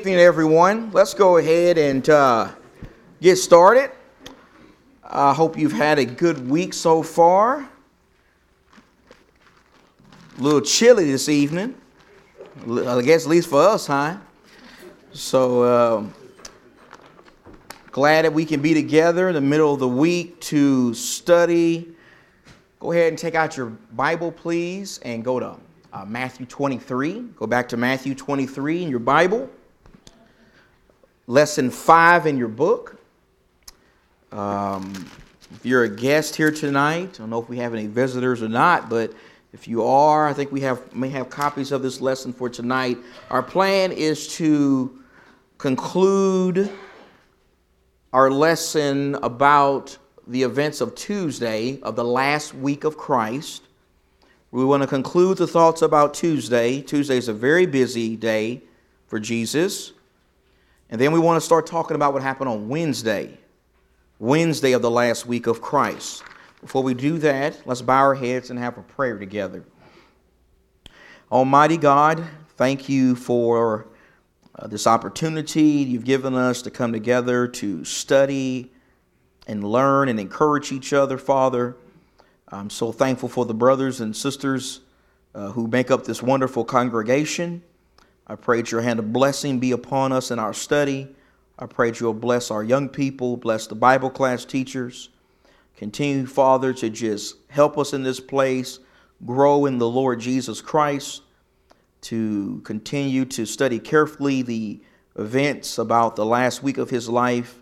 Evening, everyone. Let's go ahead and uh, get started. I hope you've had a good week so far. A little chilly this evening. I guess at least for us, huh? So uh, glad that we can be together in the middle of the week to study. Go ahead and take out your Bible, please, and go to uh, Matthew 23. Go back to Matthew 23 in your Bible. Lesson 5 in your book. Um, if you're a guest here tonight, I don't know if we have any visitors or not, but if you are, I think we have may have copies of this lesson for tonight. Our plan is to conclude our lesson about the events of Tuesday of the last week of Christ. We want to conclude the thoughts about Tuesday. Tuesday is a very busy day for Jesus. And then we want to start talking about what happened on Wednesday, Wednesday of the last week of Christ. Before we do that, let's bow our heads and have a prayer together. Almighty God, thank you for uh, this opportunity you've given us to come together to study and learn and encourage each other, Father. I'm so thankful for the brothers and sisters uh, who make up this wonderful congregation. I pray that your hand of blessing be upon us in our study. I pray that you'll bless our young people, bless the Bible class teachers. Continue, Father, to just help us in this place, grow in the Lord Jesus Christ, to continue to study carefully the events about the last week of his life,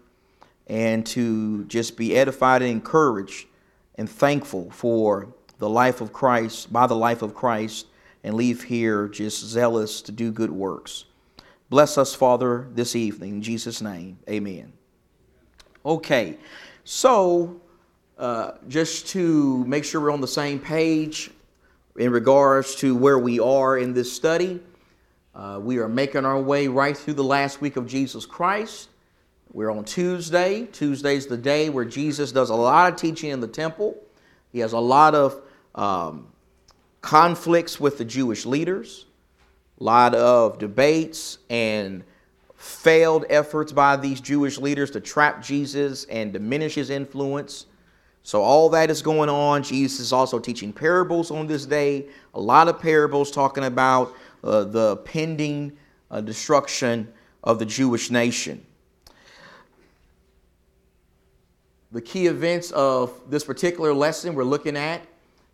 and to just be edified and encouraged and thankful for the life of Christ, by the life of Christ, and leave here just zealous to do good works. Bless us, Father, this evening. In Jesus' name, amen. Okay, so uh, just to make sure we're on the same page in regards to where we are in this study. Uh, we are making our way right through the last week of Jesus Christ. We're on Tuesday. Tuesday's the day where Jesus does a lot of teaching in the temple. He has a lot of um, conflicts with the Jewish leaders, a lot of debates and failed efforts by these Jewish leaders to trap Jesus and diminish his influence. So, all that is going on. Jesus is also teaching parables on this day, a lot of parables talking about uh, the pending uh, destruction of the Jewish nation. The key events of this particular lesson we're looking at,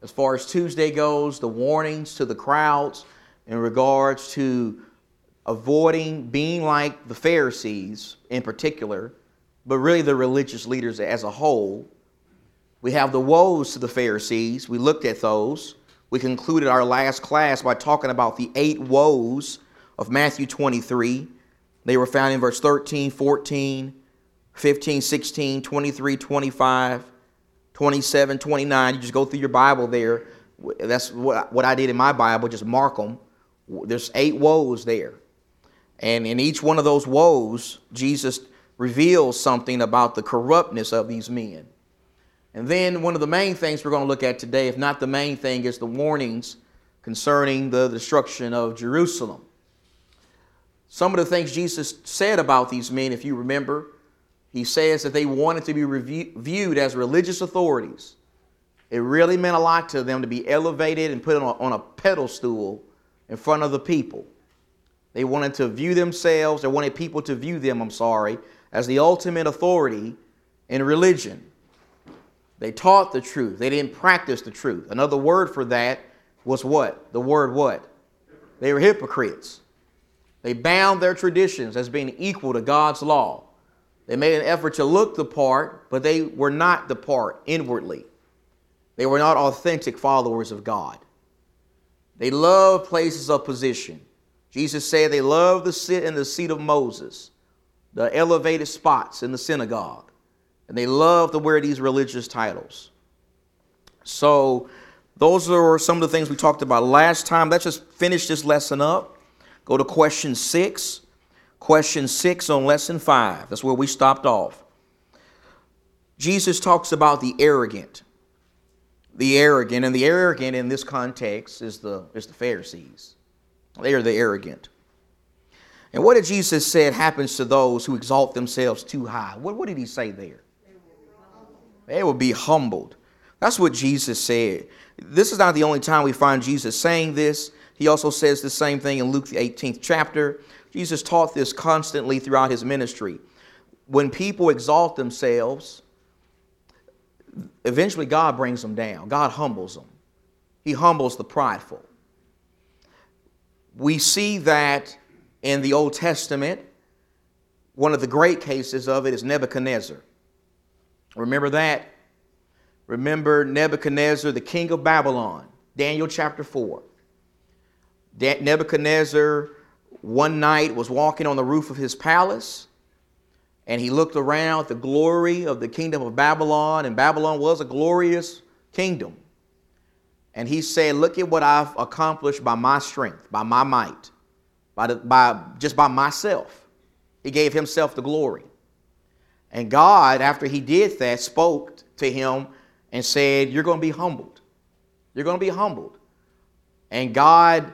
as far as Tuesday goes, the warnings to the crowds in regards to avoiding being like the Pharisees in particular, but really the religious leaders as a whole we have the woes to the Pharisees. We looked at those. We concluded our last class by talking about the eight woes of Matthew 23. They were found in verse 13, 14, 15, 16, 23, 25, 27, 29. You just go through your Bible there. That's what I did in my Bible, just mark them. There's eight woes there. And in each one of those woes, Jesus reveals something about the corruptness of these men. And then one of the main things we're going to look at today, if not the main thing, is the warnings concerning the destruction of Jerusalem. Some of the things Jesus said about these men, if you remember, he says that they wanted to be viewed as religious authorities. It really meant a lot to them to be elevated and put on a, on a pedestal in front of the people. They wanted to view themselves, they wanted people to view them, I'm sorry, as the ultimate authority in religion. They taught the truth. They didn't practice the truth. Another word for that was what? The word what? They were hypocrites. They bound their traditions as being equal to God's law. They made an effort to look the part, but they were not the part inwardly. They were not authentic followers of God. They loved places of position. Jesus said they loved to sit in the seat of Moses, the elevated spots in the synagogue and they love to wear these religious titles. So, those are some of the things we talked about last time. Let's just finish this lesson up. Go to question six. Question six on lesson five. That's where we stopped off. Jesus talks about the arrogant. The arrogant, and the arrogant in this context is the, is the Pharisees. They are the arrogant. And what did Jesus said happens to those who exalt themselves too high? What, what did he say there? They will be humbled. That's what Jesus said. This is not the only time we find Jesus saying this. He also says the same thing in Luke, the 18th chapter. Jesus taught this constantly throughout his ministry. When people exalt themselves, eventually God brings them down. God humbles them. He humbles the prideful. We see that in the Old Testament. One of the great cases of it is Nebuchadnezzar. Remember that? Remember Nebuchadnezzar, the king of Babylon, Daniel chapter 4. Nebuchadnezzar one night was walking on the roof of his palace and he looked around at the glory of the kingdom of Babylon, and Babylon was a glorious kingdom. And he said, Look at what I've accomplished by my strength, by my might, by, the, by just by myself. He gave himself the glory. And God, after he did that, spoke to him and said, You're going to be humbled. You're going to be humbled. And God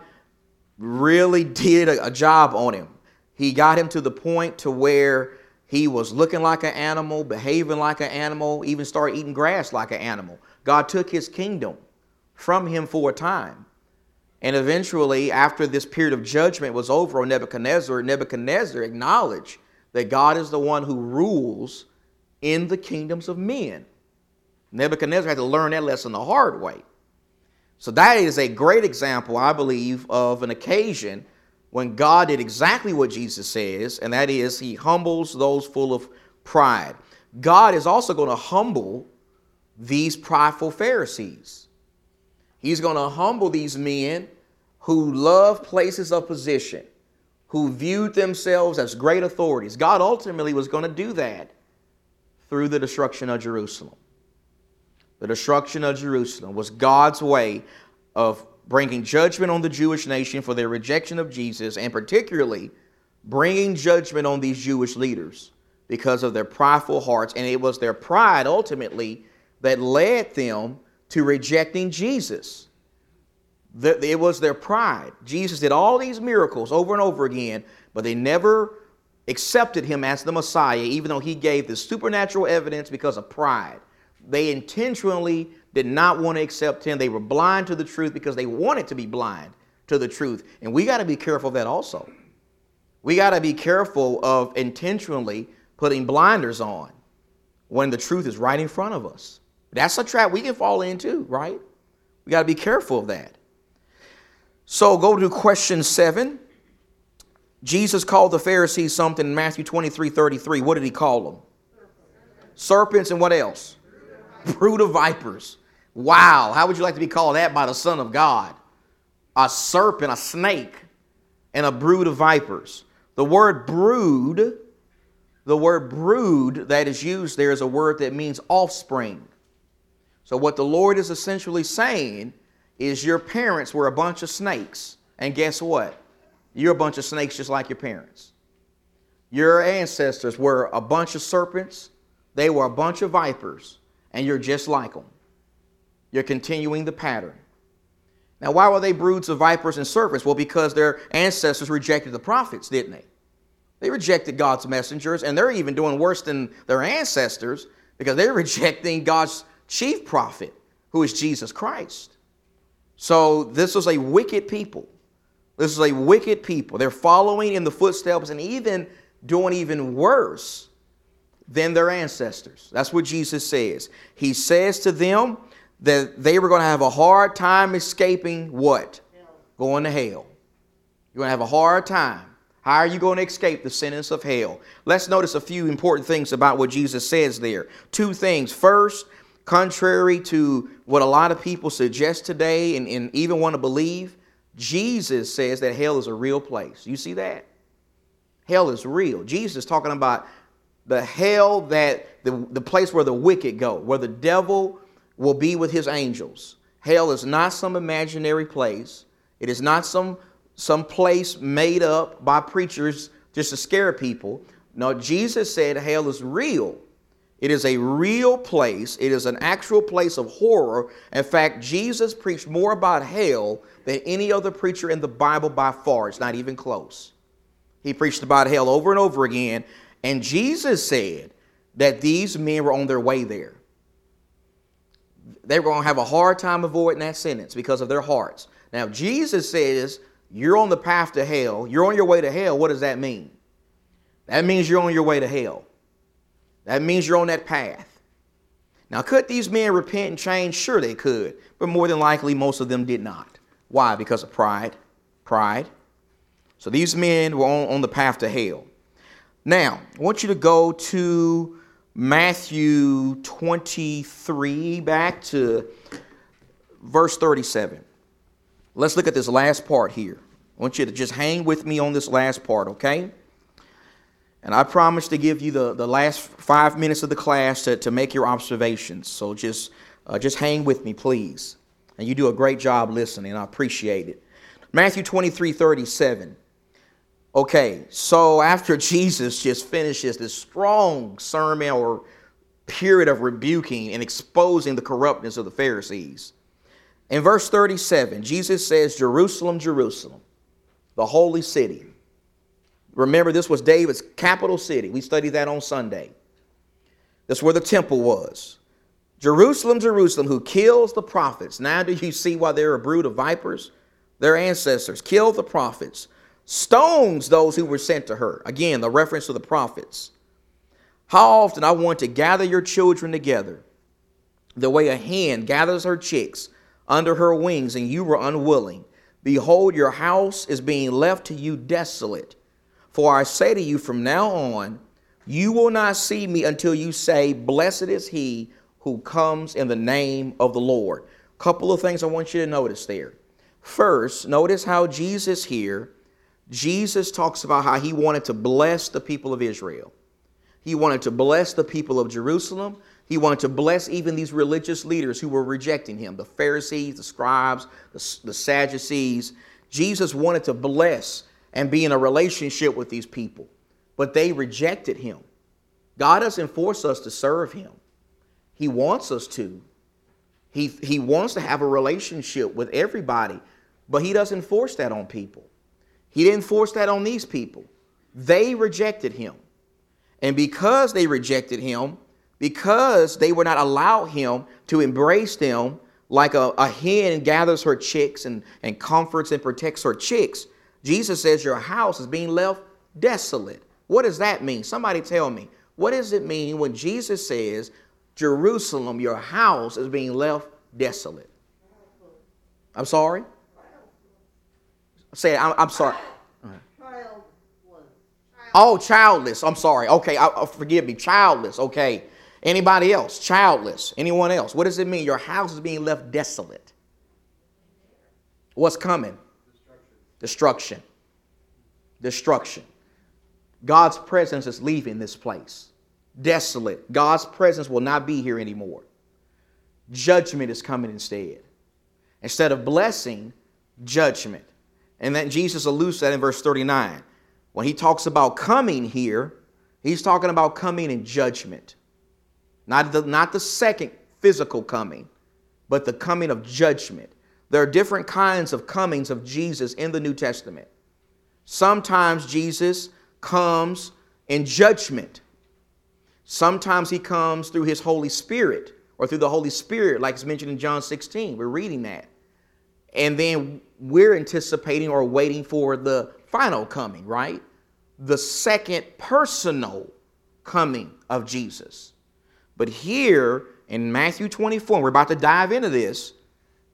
really did a, job on him. He got him to the point to where he was looking like an animal, behaving like an animal, even started eating grass like an animal. God took his kingdom from him for a time. And eventually, after this period of judgment was over on Nebuchadnezzar, Nebuchadnezzar acknowledged that God is the one who rules in the kingdoms of men. Nebuchadnezzar had to learn that lesson the hard way. So that is a great example, I believe, of an occasion when God did exactly what Jesus says, and that is, He humbles those full of pride. God is also going to humble these prideful Pharisees. He's going to humble these men who love places of position, who viewed themselves as great authorities. God ultimately was going to do that through the destruction of Jerusalem. The destruction of Jerusalem was God's way of bringing judgment on the Jewish nation for their rejection of Jesus, and particularly bringing judgment on these Jewish leaders because of their prideful hearts. And it was their pride ultimately that led them to rejecting Jesus. It was their pride. Jesus did all these miracles over and over again, but they never accepted him as the Messiah, even though he gave the supernatural evidence because of pride. They intentionally did not want to accept him. They were blind to the truth because they wanted to be blind to the truth. And we got to be careful of that also. We got to be careful of intentionally putting blinders on when the truth is right in front of us. That's a trap we can fall into, right? We got to be careful of that. So go to question seven. Jesus called the Pharisees something in Matthew 23 33. What did he call them? Serpents and what else? Brood of vipers. Wow, how would you like to be called that by the Son of God? A serpent, a snake, and a brood of vipers. The word brood, the word brood that is used there is a word that means offspring. So, what the Lord is essentially saying is your parents were a bunch of snakes. And guess what? You're a bunch of snakes just like your parents. Your ancestors were a bunch of serpents, they were a bunch of vipers, and you're just like them. You're continuing the pattern. Now, why were they broods of vipers and serpents? Well, because their ancestors rejected the prophets, didn't they? They rejected God's messengers, and they're even doing worse than their ancestors because they're rejecting God's chief prophet, who is Jesus Christ. So, this was a wicked people. This is a wicked people. They're following in the footsteps and even doing even worse than their ancestors. That's what Jesus says. He says to them, that they were going to have a hard time escaping what? Going to hell. You're going to have a hard time. How are you going to escape the sentence of hell? Let's notice a few important things about what Jesus says there. Two things. First, contrary to what a lot of people suggest today and, and even want to believe, Jesus says that hell is a real place. You see that? Hell is real. Jesus is talking about the hell that the, the place where the wicked go, where the devil will be with his angels. Hell is not some imaginary place. It is not some, some place made up by preachers just to scare people. No, Jesus said hell is real. It is a real place. It is an actual place of horror. In fact, Jesus preached more about hell than any other preacher in the Bible by far. It's not even close. He preached about hell over and over again. And Jesus said that these men were on their way there. They were going to have a hard time avoiding that sentence because of their hearts. Now, Jesus says, You're on the path to hell. You're on your way to hell. What does that mean? That means you're on your way to hell. That means you're on that path. Now, could these men repent and change? Sure, they could. But more than likely, most of them did not. Why? Because of pride. Pride. So these men were on, on the path to hell. Now, I want you to go to Matthew 23, back to verse 37. Let's look at this last part here. I want you to just hang with me on this last part, okay? And I promise to give you the, the last five minutes of the class to, to make your observations. So just, uh, just hang with me, please. And you do a great job listening. I appreciate it. Matthew 23 37. Okay, so after Jesus just finishes this strong sermon or period of rebuking and exposing the corruptness of the Pharisees, in verse 37, Jesus says, Jerusalem, Jerusalem, the holy city. Remember, this was David's capital city. We studied that on Sunday. That's where the temple was. Jerusalem, Jerusalem, who kills the prophets. Now, do you see why they're a brood of vipers? Their ancestors killed the prophets stones those who were sent to her. Again, the reference to the prophets. How often I want to gather your children together, the way a hen gathers her chicks under her wings, and you were unwilling. Behold, your house is being left to you desolate. For I say to you, from now on, you will not see me until you say, Blessed is he who comes in the name of the Lord. Couple of things I want you to notice there. First, notice how Jesus here Jesus talks about how he wanted to bless the people of Israel. He wanted to bless the people of Jerusalem. He wanted to bless even these religious leaders who were rejecting him the Pharisees, the scribes, the, the Sadducees. Jesus wanted to bless and be in a relationship with these people, but they rejected him. God doesn't force us to serve him, He wants us to. He, he wants to have a relationship with everybody, but He doesn't force that on people. He didn't force that on these people. They rejected him. And because they rejected him, because they would not allow him to embrace them like a, a hen gathers her chicks and, and comforts and protects her chicks, Jesus says your house is being left desolate. What does that mean? Somebody tell me. What does it mean when Jesus says, Jerusalem, your house is being left desolate? I'm sorry? Say, I'm, I'm sorry. Oh, childless. I'm sorry. Okay, I, I, forgive me. Childless. Okay. Anybody else? Childless. Anyone else? What does it mean? Your house is being left desolate. What's coming? Destruction. Destruction. Destruction. God's presence is leaving this place. Desolate. God's presence will not be here anymore. Judgment is coming instead. Instead of blessing, judgment. And that Jesus alludes to that in verse 39. When he talks about coming here, he's talking about coming in judgment. Not the, not the second physical coming, but the coming of judgment. There are different kinds of comings of Jesus in the New Testament. Sometimes Jesus comes in judgment. Sometimes he comes through his Holy Spirit or through the Holy Spirit, like it's mentioned in John 16. We're reading that. And then we're anticipating or waiting for the final coming, right? The second personal coming of Jesus. But here in Matthew 24, we're about to dive into this,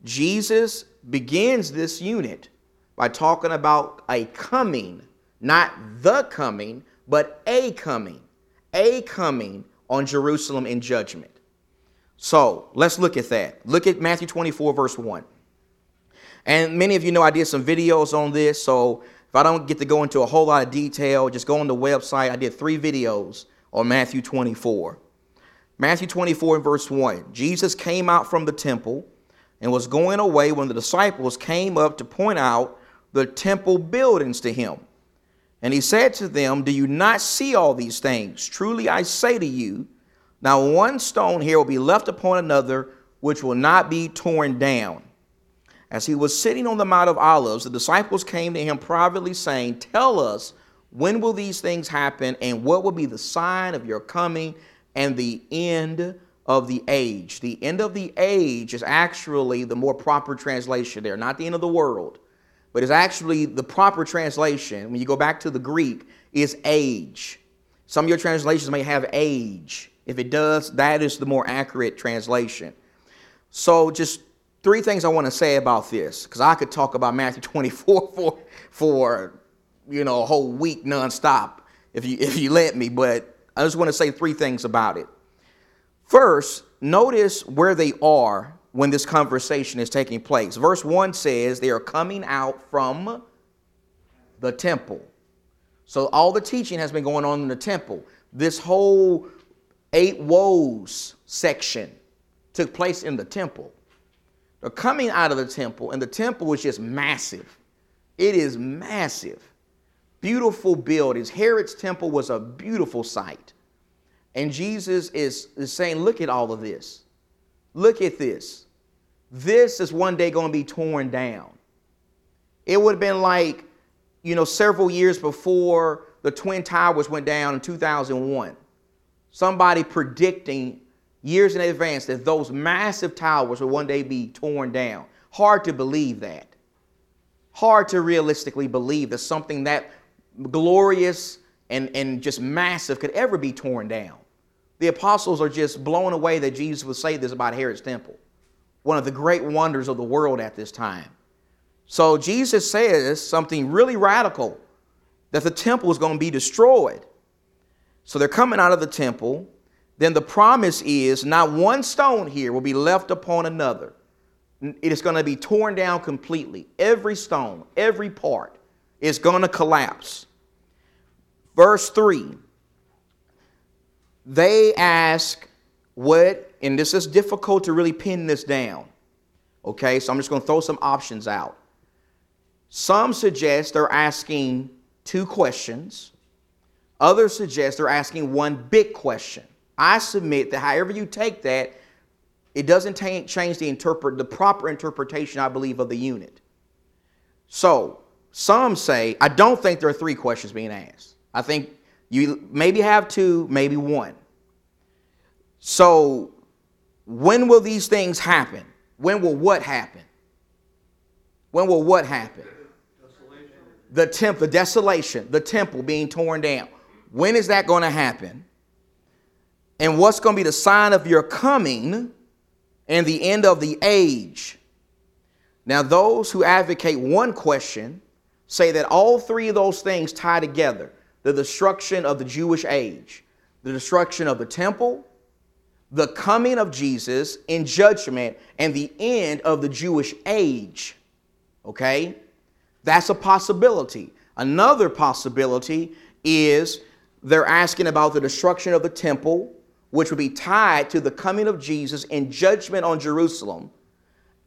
Jesus begins this unit by talking about a coming, not the coming, but a coming, a coming on Jerusalem in judgment. So let's look at that. Look at Matthew 24, verse 1. And many of you know I did some videos on this, so if I don't get to go into a whole lot of detail, just go on the website. I did three videos on Matthew 24. Matthew 24 and verse 1. Jesus came out from the temple and was going away when the disciples came up to point out the temple buildings to him. And he said to them, Do you not see all these things? Truly I say to you, now one stone here will be left upon another, which will not be torn down. As he was sitting on the Mount of Olives, the disciples came to him privately, saying, Tell us, When will these things happen? And what will be the sign of your coming and the end of the age? The end of the age is actually the more proper translation there, not the end of the world, but it's actually the proper translation. When you go back to the Greek, is age. Some of your translations may have age. If it does, that is the more accurate translation. So, just three things I want to say about this, because I could talk about Matthew 24 for, for you know a whole week nonstop if you if you let me. But I just want to say three things about it. First, notice where they are when this conversation is taking place. Verse 1 says they are coming out from the temple. So all the teaching has been going on in the temple. This whole eight woes section took place in the temple. They're coming out of the temple, and the temple was just massive. It is massive. Beautiful buildings. Herod's temple was a beautiful sight. And Jesus is, is saying, Look at all of this. Look at this. This is one day going to be torn down. It would have been like, you know, several years before the Twin Towers went down in 2001. Somebody predicting years in advance that those massive towers would one day be torn down. Hard to believe that. Hard to realistically believe that something that glorious and, and just massive could ever be torn down. The apostles are just blown away that Jesus would say this about Herod's temple, one of the great wonders of the world at this time. So Jesus says something really radical that the temple is going to be destroyed. So they're coming out of the temple. Then the promise is not one stone here will be left upon another. It is going to be torn down completely. Every stone, every part is going to collapse. Verse 3 they ask what, and this is difficult to really pin this down. Okay, so I'm just going to throw some options out. Some suggest they're asking two questions. Others suggest they're asking one big question. I submit that however you take that, it doesn't t- change the interpret the proper interpretation, I believe, of the unit. So some say I don't think there are three questions being asked. I think you maybe have two, maybe one. So when will these things happen? When will what happen? When will what happen? The temple, the desolation, the temple being torn down. When is that going to happen? And what's going to be the sign of your coming and the end of the age? Now, those who advocate one question say that all three of those things tie together the destruction of the Jewish age, the destruction of the temple, the coming of Jesus in judgment, and the end of the Jewish age. Okay? That's a possibility. Another possibility is they're asking about the destruction of the temple, which would be tied to the coming of Jesus and judgment on Jerusalem.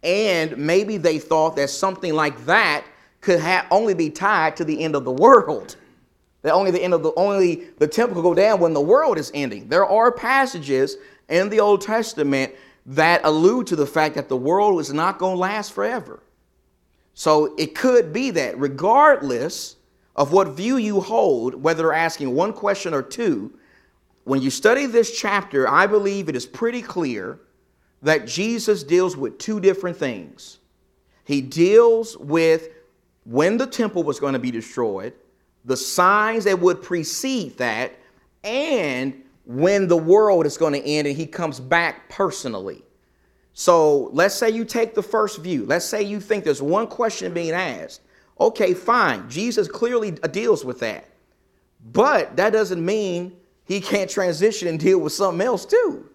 And maybe they thought that something like that could ha- only be tied to the end of the world. That only the end of the only the temple could go down when the world is ending. There are passages in the Old Testament that allude to the fact that the world is not going to last forever. So it could be that regardless of what view you hold, whether asking one question or two, when you study this chapter, I believe it is pretty clear that Jesus deals with two different things. He deals with when the temple was going to be destroyed, the signs that would precede that, and when the world is going to end and he comes back personally. So let's say you take the first view. Let's say you think there's one question being asked. Okay, fine. Jesus clearly uh, deals with that. But that doesn't mean he can't transition and deal with something else too.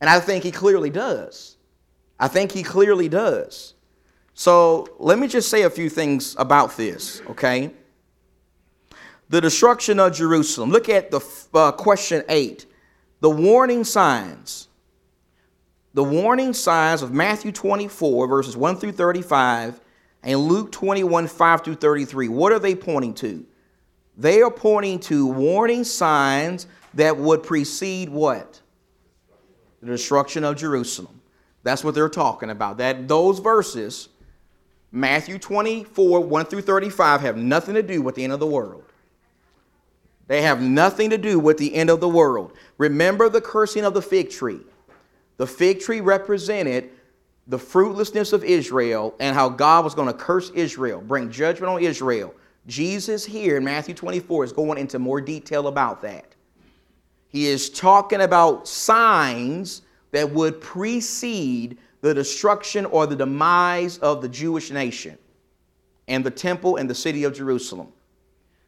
And I think he clearly does. I think he clearly does. So let me just say a few things about this, okay? The destruction of Jerusalem. Look at the uh, question 8 the warning signs. The warning signs of Matthew 24, verses 1 through 35, and Luke 21, 5 through 33. What are they pointing to? They are pointing to warning signs that would precede what? The destruction of Jerusalem. That's what they're talking about. That those verses, Matthew 24, 1 through 35, have nothing to do with the end of the world. They have nothing to do with the end of the world. Remember the cursing of the fig tree. The fig tree represented the fruitlessness of Israel and how God was going to curse Israel, bring judgment on Israel. Jesus here in Matthew 24 is going into more detail about that. He is talking about signs that would precede the destruction or the demise of the Jewish nation and the temple and the city of Jerusalem.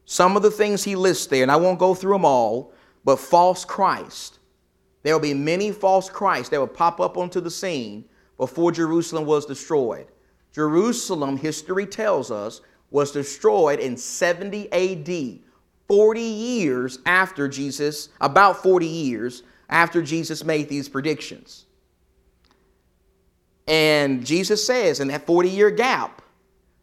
Some of the things he lists there, and I won't go through them all, but false Christ. There will be many false Christs that will pop up onto the scene before Jerusalem was destroyed. Jerusalem, history tells us, was destroyed in 70 AD, 40 years after Jesus, about 40 years after Jesus made these predictions. And Jesus says in that 40 year gap,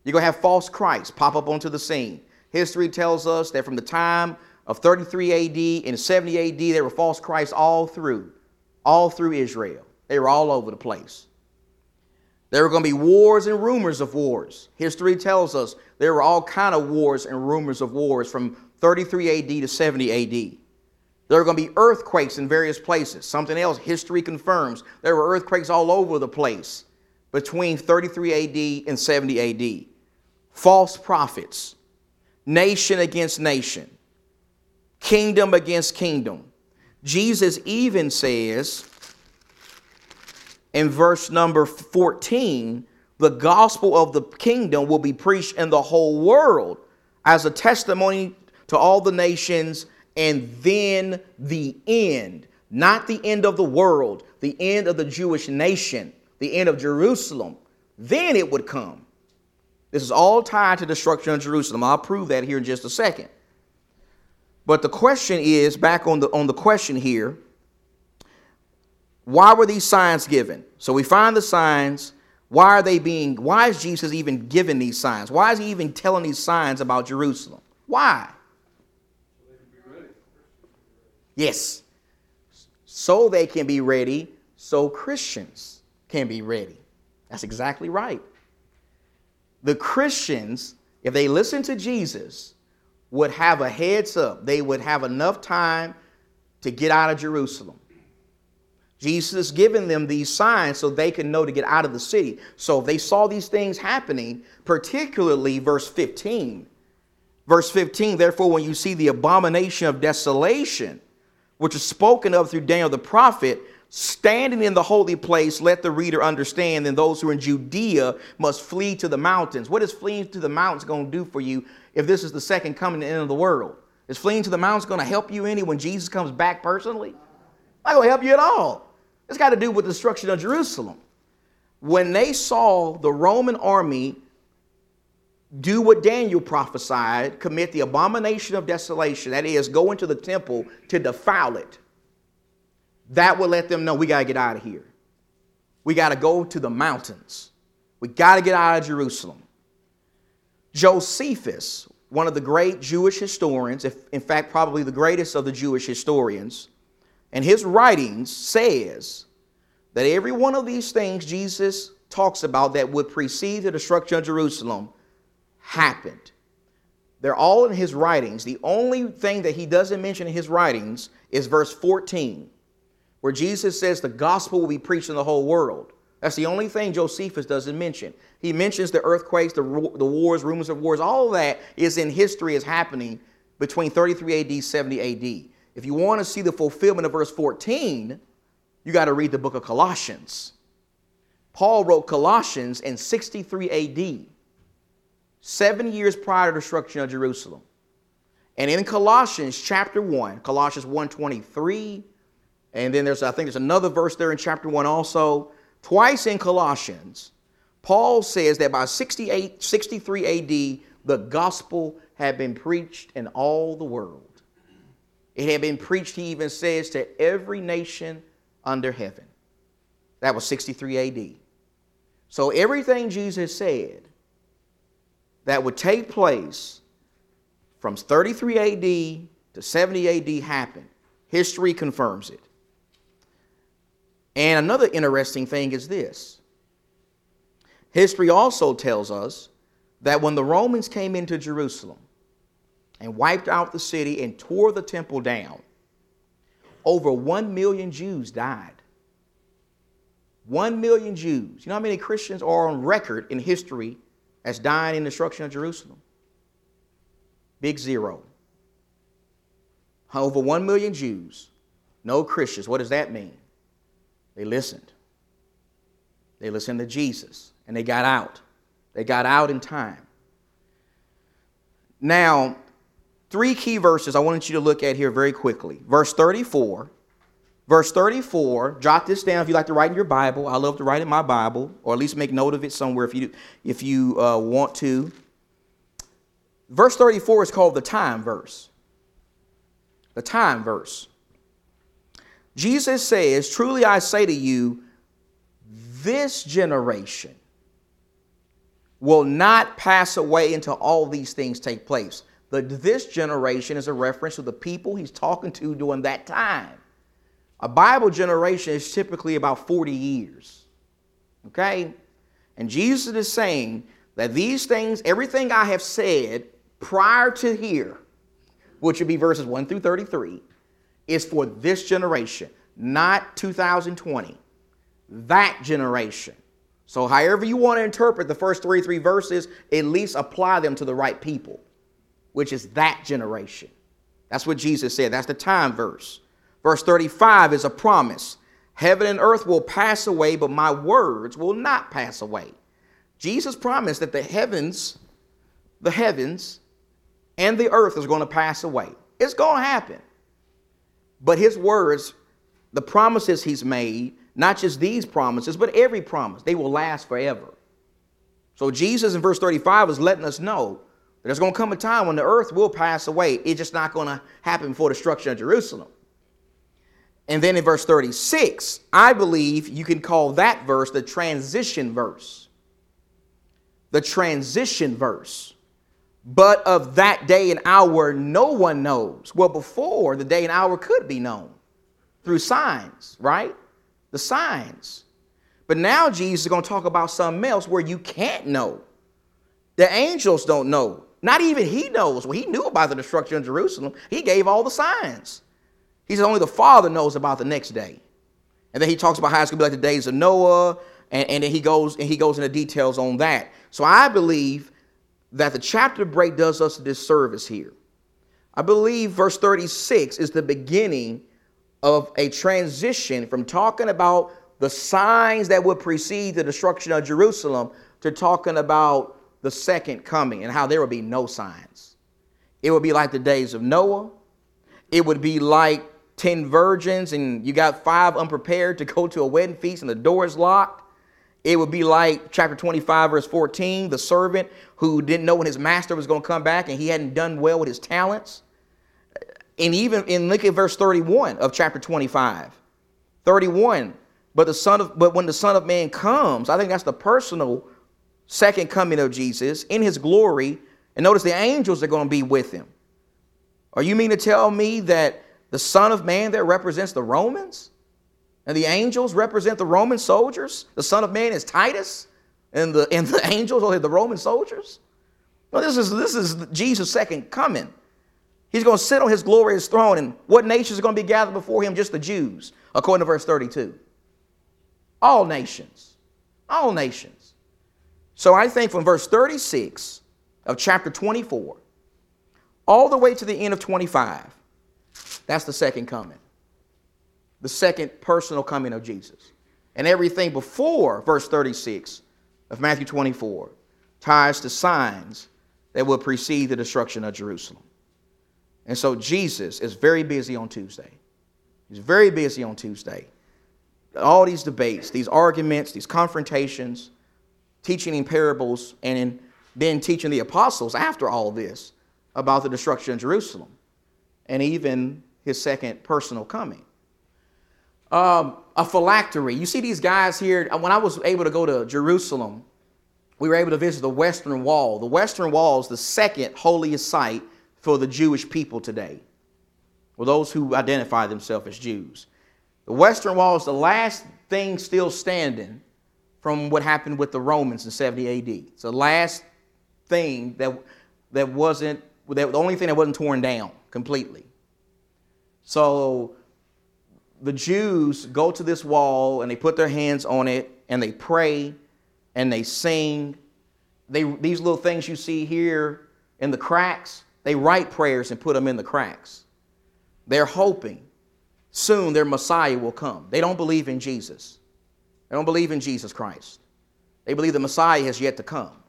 you're going to have false Christs pop up onto the scene. History tells us that from the time of 33 AD and 70 AD, there were false Christs all through, all through Israel. They were all over the place. There were going to be wars and rumors of wars. History tells us there were all kind of wars and rumors of wars from 33 AD to 70 AD. There are going to be earthquakes in various places. Something else history confirms. There were earthquakes all over the place between 33 AD and 70 AD. False prophets nation against nation, kingdom against kingdom. Jesus even says in verse number 14, the gospel of the kingdom will be preached in the whole world as a testimony to all the nations, and then the end, not the end of the world, the end of the Jewish nation, the end of Jerusalem. Then it would come. This is all tied to destruction of Jerusalem. I'll prove that here in just a second. But the question is back on the on the question here. Why were these signs given? So we find the signs. Why are they being why is Jesus even giving these signs? Why is he even telling these signs about Jerusalem? Why? Yes. So they can be ready, so Christians can be ready. That's exactly right the Christians, if they listen to Jesus, would have a heads up. They would have enough time to get out of Jerusalem. Jesus giving them these signs so they can know to get out of the city. So if they saw these things happening, particularly verse 15, verse 15, therefore, when you see the abomination of desolation, which is spoken of through Daniel the prophet, Standing in the holy place, let the reader understand, and those who are in Judea must flee to the mountains. What is fleeing to the mountains going to do for you if this is the second coming the end of the world? Is fleeing to the mountains going to help you any when Jesus comes back personally? Not going to help you at all. It's got to do with the destruction of Jerusalem. When they saw the Roman army do what Daniel prophesied, commit the abomination of desolation, that is, go into the temple to defile it that will let them know we got to get out of here. We got to go to the mountains. We got to get out of Jerusalem. Josephus, one of the great Jewish historians, if in fact probably the greatest of the Jewish historians, and his writings says that every one of these things Jesus talks about that would precede the destruction of Jerusalem happened. They're all in his writings. The only thing that he doesn't mention in his writings is verse 14 where Jesus says the gospel will be preached in the whole world. That's the only thing Josephus doesn't mention. He mentions the earthquakes, the, the wars, rumors of wars, all of that is in history is happening between 33 AD, 70 AD. If you want to see the fulfillment of verse 14, you got to read the book of Colossians. Paul wrote Colossians in 63 AD, seven years prior to destruction of Jerusalem. And in Colossians chapter 1, Colossians 1:23, and then there's, I think there's another verse there in chapter 1 also. Twice in Colossians, Paul says that by 68, 63 AD, the gospel had been preached in all the world. It had been preached, he even says, to every nation under heaven. That was 63 AD. So everything Jesus said that would take place from 33 AD to 70 AD happened. History confirms it. And another interesting thing is this history also tells us that when the Romans came into Jerusalem and wiped out the city and tore the temple down. Over 1 million Jews died. 1 million Jews. You know how many Christians are on record in history as dying in destruction of Jerusalem? Big zero. Over 1 million Jews, no Christians. What does that mean? They listened. They listened to Jesus and they got out. They got out in time. Now, three key verses I wanted you to look at here very quickly. Verse 34. Verse 34, jot this down if you like to write in your Bible. I love to write in my Bible, or at least make note of it somewhere if you, if you uh, want to. Verse 34 is called the time verse. The time verse. Jesus says, Truly I say to you, this generation will not pass away until all these things take place. The this generation is a reference to the people he's talking to during that time. A Bible generation is typically about 40 years. Okay? And Jesus is saying that these things, everything I have said prior to here, which would be verses 1 through 33, is for this generation, not 2020. That generation. So, however you want to interpret the first 33 verses, at least apply them to the right people, which is that generation. That's what Jesus said. That's the time verse. Verse 35 is a promise Heaven and earth will pass away, but my words will not pass away. Jesus promised that the heavens, the heavens, and the earth is going to pass away. It's going to happen. But his words, the promises he's made, not just these promises, but every promise. They will last forever. So Jesus in verse 35 is letting us know that there's going to come a time when the earth will pass away. It's just not going to happen before the destruction of Jerusalem. And then in verse 36, I believe you can call that verse the transition verse. The transition verse. But of that day and hour, no one knows. Well, before the day and hour could be known through signs, right? the signs. But now Jesus is going to talk about something else where you can't know. The angels don't know. Not even he knows. Well, he knew about the destruction of Jerusalem. He gave all the signs. He says only the Father knows about the next day. And then he talks about how it's going to be like the days of Noah, and, and then he goes and he goes into details on that. So I believe that the chapter break does us a disservice here. I believe verse 36 is the beginning of a transition from talking about the signs that would precede the destruction of Jerusalem to talking about the second coming and how there would be no signs. It would be like the days of Noah. It would be like 10 virgins and you got five unprepared to go to a wedding feast and the door is locked. It would be like chapter 25, verse 14, the servant who didn't know when his master was going to come back and he hadn't done well with his talents. And even in look at verse 31 of chapter 25. 31. But the son of but when the Son of Man comes, I think that's the personal second coming of Jesus in his glory. And notice the angels are going to be with him. Are you mean to tell me that the Son of Man that represents the Romans? And the angels represent the Roman soldiers? The Son of Man is Titus, and the and the angels are the Roman soldiers? No, this is this is Jesus' second coming. He's going to sit on his glorious throne, and what nations are going to be gathered before him? Just the Jews, according to verse 32. All nations. All nations. So I think from verse 36 of chapter 24 all the way to the end of 25, that's the second coming. The second personal coming of Jesus. And everything before verse 36 of Matthew 24 ties to signs that will precede the destruction of Jerusalem. And so Jesus is very busy on Tuesday. He's very busy on Tuesday. All these debates, these arguments, these confrontations, teaching in parables, and in, then teaching the apostles after all this about the destruction of Jerusalem and even his second personal coming. Um, a phylactery. You see these guys here. When I was able to go to Jerusalem, we were able to visit the Western Wall. The Western Wall is the second holiest site for the Jewish people today, or those who identify themselves as Jews. The Western Wall is the last thing still standing from what happened with the Romans in 70 AD. It's the last thing that, that wasn't that, the only thing that wasn't torn down completely. So the Jews go to this wall and they put their hands on it and they pray and they sing. They, these little things you see here in the cracks, they write prayers and put them in the cracks. They're hoping soon their Messiah will come. They don't believe in Jesus. They don't believe in Jesus Christ. They believe the Messiah has yet to come.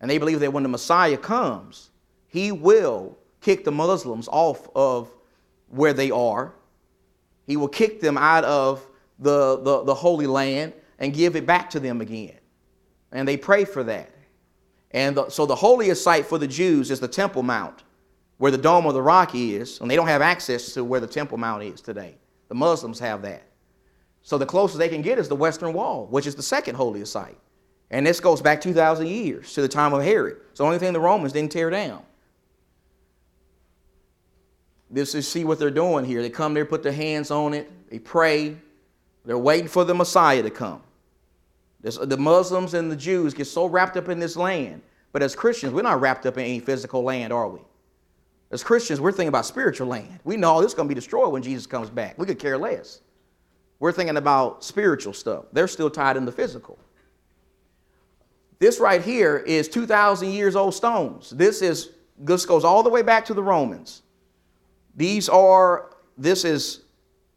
And they believe that when the Messiah comes, he will kick the Muslims off of where they are. He will kick them out of the, the, the Holy Land and give it back to them again. And they pray for that. And the, so the holiest site for the Jews is the Temple Mount, where the Dome of the Rock is. And they don't have access to where the Temple Mount is today. The Muslims have that. So the closest they can get is the Western Wall, which is the second holiest site. And this goes back 2,000 years to the time of Herod. It's the only thing the Romans didn't tear down. This is see what they're doing here. They come there, put their hands on it, they pray. They're waiting for the Messiah to come. This, the Muslims and the Jews get so wrapped up in this land. But as Christians, we're not wrapped up in any physical land, are we? As Christians, we're thinking about spiritual land. We know this is going to be destroyed when Jesus comes back. We could care less. We're thinking about spiritual stuff. They're still tied in the physical. This right here is 2,000 years old stones. This is this goes all the way back to the Romans. These are, this is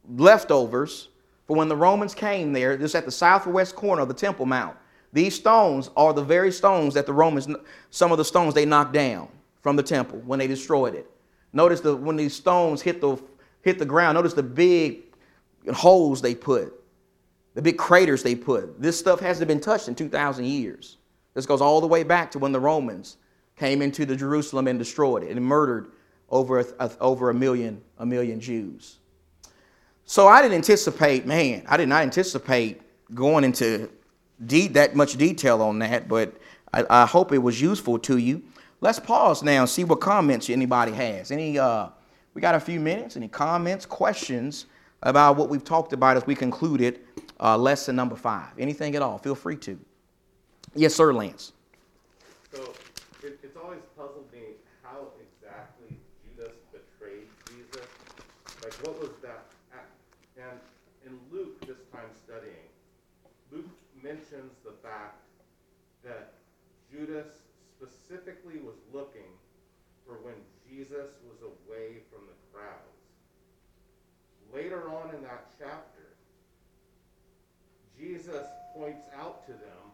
leftovers for when the Romans came there. This is at the southwest corner of the Temple Mount. These stones are the very stones that the Romans, some of the stones they knocked down from the temple when they destroyed it. Notice the, when these stones hit the, hit the ground, notice the big holes they put, the big craters they put. This stuff hasn't been touched in 2,000 years. This goes all the way back to when the Romans came into the Jerusalem and destroyed it and murdered over a, over a million, a million Jews. So I didn't anticipate, man, I did not anticipate going into de- that much detail on that, but I, I, hope it was useful to you. Let's pause now and see what comments anybody has. Any, uh, we got a few minutes. Any comments, questions about what we've talked about as we concluded uh, lesson number five? Anything at all? Feel free to. Yes, sir, Lance. So it, it's always puzzled me how exactly Judas betrayed Jesus. Like, what was that? And in Luke, this time studying, Luke mentions the fact that Judas specifically was looking for when Jesus was away from the crowds. Later on in that chapter, Jesus points out to them,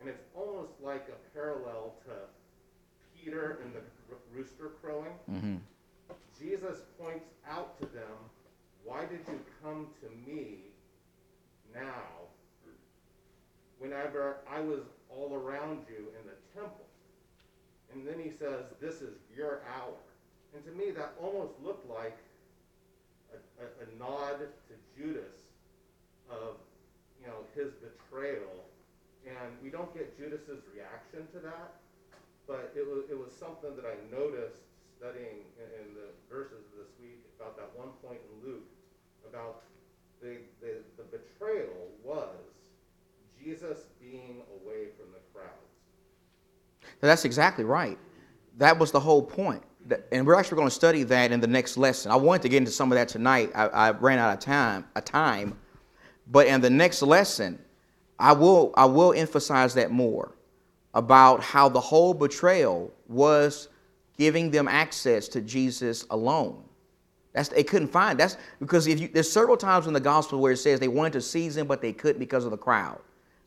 and it's almost like a parallel to Peter and the rooster crowing. Mm-hmm. Jesus points out to them, Why did you come to me now whenever I was all around you in the temple? And then he says, This is your hour. And to me, that almost looked like a, a, a nod to Judas of you know his betrayal. And we don't get Judas's reaction to that, but it was, it was something that I noticed studying in, in the verses this week about that one point in Luke about the, the, the betrayal was Jesus being away from the crowds. That's exactly right. That was the whole point. And we're actually going to study that in the next lesson. I wanted to get into some of that tonight. I, I ran out of time, a time. But in the next lesson, I will, I will emphasize that more about how the whole betrayal was giving them access to Jesus alone. That's they couldn't find. That's because if you, there's several times in the gospel where it says they wanted to seize him, but they couldn't because of the crowd.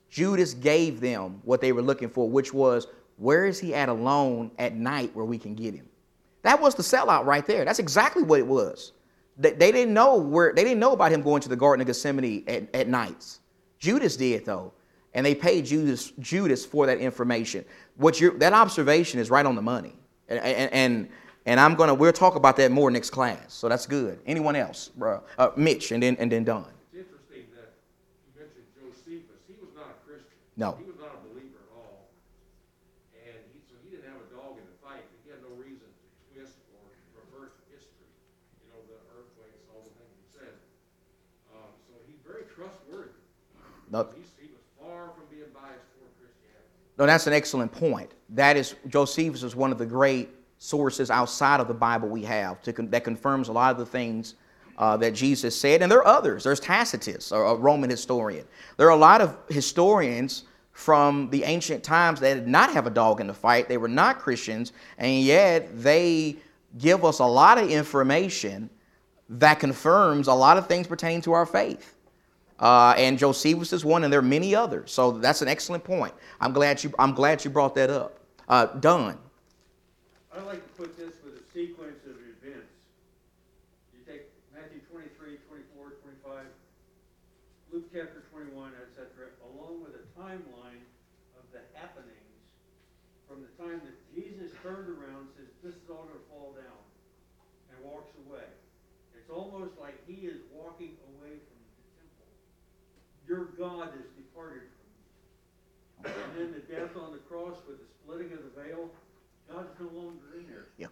Judas gave them what they were looking for, which was where is he at alone at night where we can get him? That was the sellout right there. That's exactly what it was. They, they didn't know where they didn't know about him going to the Garden of Gethsemane at, at nights. Judas did though, and they paid Judas Judas for that information. What you that observation is right on the money, and and and, I'm gonna we'll talk about that more next class. So that's good. Anyone else, bro? Uh, Mitch, and then and then Don. It's interesting that you mentioned Josephus. He was not a Christian. No. He was not a believer at all. And he, so he didn't have a dog in the fight. He had no reason to twist or reverse history. You know, the earthquakes, all the things he said. Um, so he's very trustworthy. No. He was far from being biased toward Christianity. No, that's an excellent point. That is Josephus is one of the great sources outside of the Bible we have to that confirms a lot of the things uh, that Jesus said. And there are others. There's Tacitus, a, Roman historian. There are a lot of historians from the ancient times that did not have a dog in the fight. They were not Christians, and yet they give us a lot of information that confirms a lot of things pertaining to our faith. Uh, and Josephus is one, and there are many others. So that's an excellent point. I'm glad you. I'm glad you brought that up. Uh, Don. I like to put this with a sequence of events. You take Matthew 23, 24, 25, Luke chapter 21, etc., along with a timeline of the happenings from the time that Jesus turned around, and says, This is all going to fall down, and walks away. It's almost like he is walking away from the temple. Your God is departed. And then the death on the cross with the splitting of the veil, God's no longer in there. Yeah.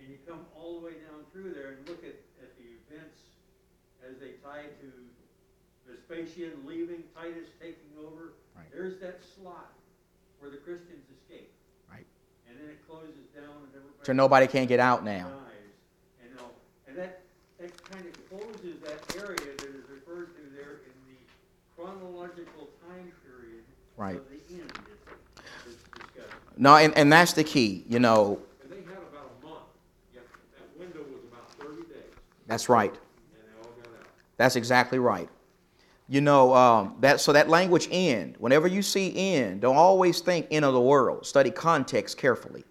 And you come all the way down through there and look at, at the events as they tie to Vespasian leaving, Titus taking over. Right. There's that slot where the Christians escape. Right. And then it closes down and everybody. So nobody can't get out now. And, and that, that kind of closes that area that is referred to there in the chronological time period Right. of the end is, is. No, and, and that's the key. You know, And they had about a month, yet that window was about thirty days, that's right. and they all got out. That's exactly right. You know, um, that so that language end, whenever you see end, don't always think end of the world. Study context carefully.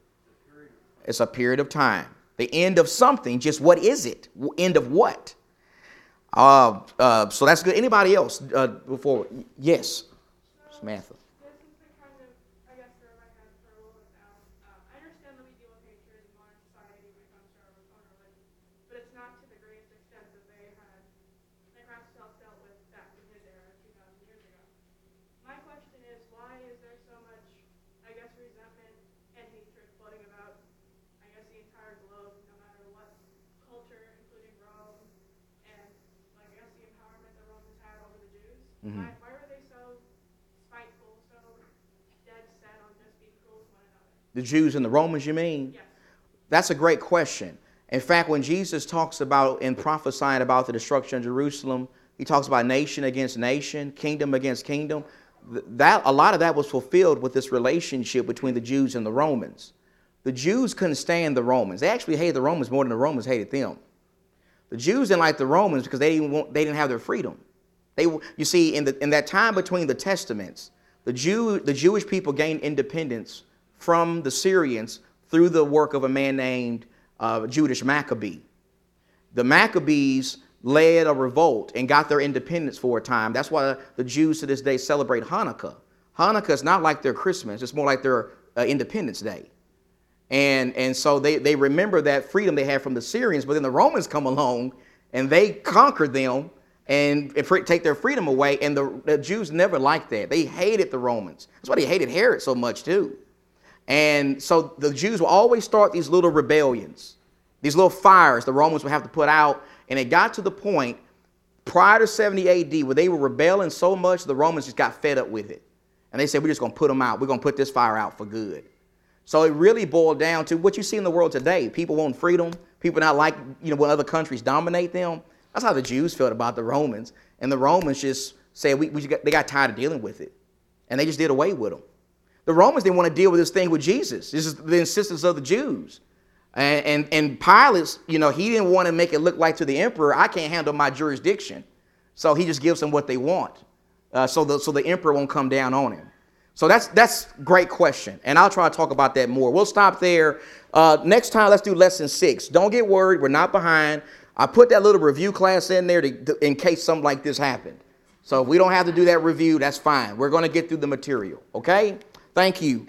It's a period of time. The end of something, just what is it? End of what? Uh, uh, so that's good. Anybody else uh, before? Yes, Samantha. This is the kind of, I guess, throw my head for a little bit now. Uh, I understand that we deal with hatred in modern society when it comes to our own religion, but it's not to the greatest extent that they had, that Rastel dealt with back in his era, 2,000 years ago. My question is, why is there so much, I guess, resentment and hatred floating about, I guess, the entire globe, no matter what culture, including Rome, and, like, I guess, the empowerment the Romans had over the Jews? Why, why were they so spiteful, so dead set on just being cruel to one another? The Jews and the Romans, you mean? Yes. That's a great question. In fact, when Jesus talks about and prophesying about the destruction of Jerusalem, he talks about nation against nation, kingdom against kingdom. That a lot of that was fulfilled with this relationship between the Jews and the Romans. The Jews couldn't stand the Romans. They actually hated the Romans more than the Romans hated them. The Jews didn't like the Romans because they didn't want, they didn't have their freedom. They, you see, in, the, in that time between the testaments, the, Jew, the Jewish people gained independence from the Syrians through the work of a man named uh, Judas Maccabee. The Maccabees led a revolt and got their independence for a time. That's why the Jews to this day celebrate Hanukkah. Hanukkah is not like their Christmas, it's more like their uh, Independence Day. And, and so they, they remember that freedom they had from the Syrians, but then the Romans come along and they conquer them and, and take their freedom away. And the, the Jews never liked that. They hated the Romans. That's why they hated Herod so much, too. And so the Jews will always start these little rebellions, these little fires the Romans would have to put out. And it got to the point prior to 70 AD where they were rebelling so much the Romans just got fed up with it. And they said, We're just going to put them out. We're going to put this fire out for good. So it really boiled down to what you see in the world today. People want freedom. People not like, you know, when other countries dominate them. That's how the Jews felt about the Romans. And the Romans just said, we, we got, they got tired of dealing with it. And they just did away with them. The Romans didn't want to deal with this thing with Jesus. This is the insistence of the Jews. And, and, and Pilate, you know, he didn't want to make it look like to the emperor, I can't handle my jurisdiction. So he just gives them what they want. Uh, so, the, so the emperor won't come down on him. So that's that's great question, and I'll try to talk about that more. We'll stop there. Uh, next time, let's do lesson six. Don't get worried, we're not behind. I put that little review class in there to, to- in case something like this happened. So if we don't have to do that review, that's fine. We're going to get through the material. Okay? Thank you.